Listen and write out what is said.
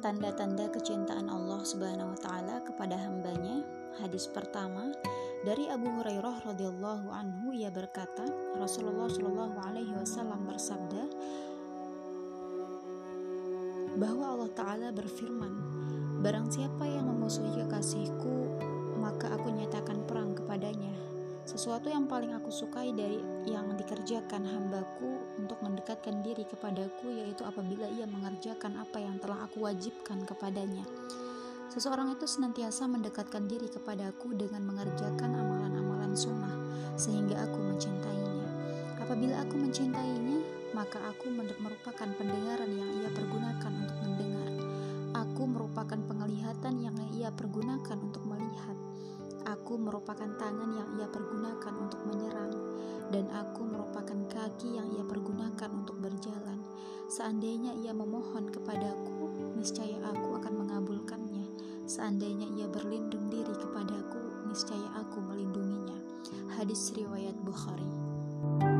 Tanda-tanda kecintaan Allah Subhanahu wa taala kepada hambanya. Hadis pertama dari Abu Hurairah radhiyallahu anhu ia berkata, Rasulullah shallallahu alaihi wasallam bersabda bahwa Allah taala berfirman, barang siapa yang memusuhi kekasihku, maka aku nyatakan perang kepadanya. Sesuatu yang paling aku sukai dari yang dikerjakan hambaku mendekatkan diri kepadaku yaitu apabila ia mengerjakan apa yang telah aku wajibkan kepadanya. Seseorang itu senantiasa mendekatkan diri kepadaku dengan mengerjakan amalan-amalan sunnah sehingga aku mencintainya. Apabila aku mencintainya, maka aku merupakan pendengaran yang ia pergunakan untuk mendengar. Aku merupakan penglihatan yang ia pergunakan untuk melihat Aku merupakan tangan yang ia pergunakan untuk menyerang, dan aku kaki yang ia pergunakan untuk berjalan. Seandainya ia memohon kepadaku, niscaya aku akan mengabulkannya. Seandainya ia berlindung diri kepadaku, niscaya aku melindunginya. Hadis riwayat Bukhari.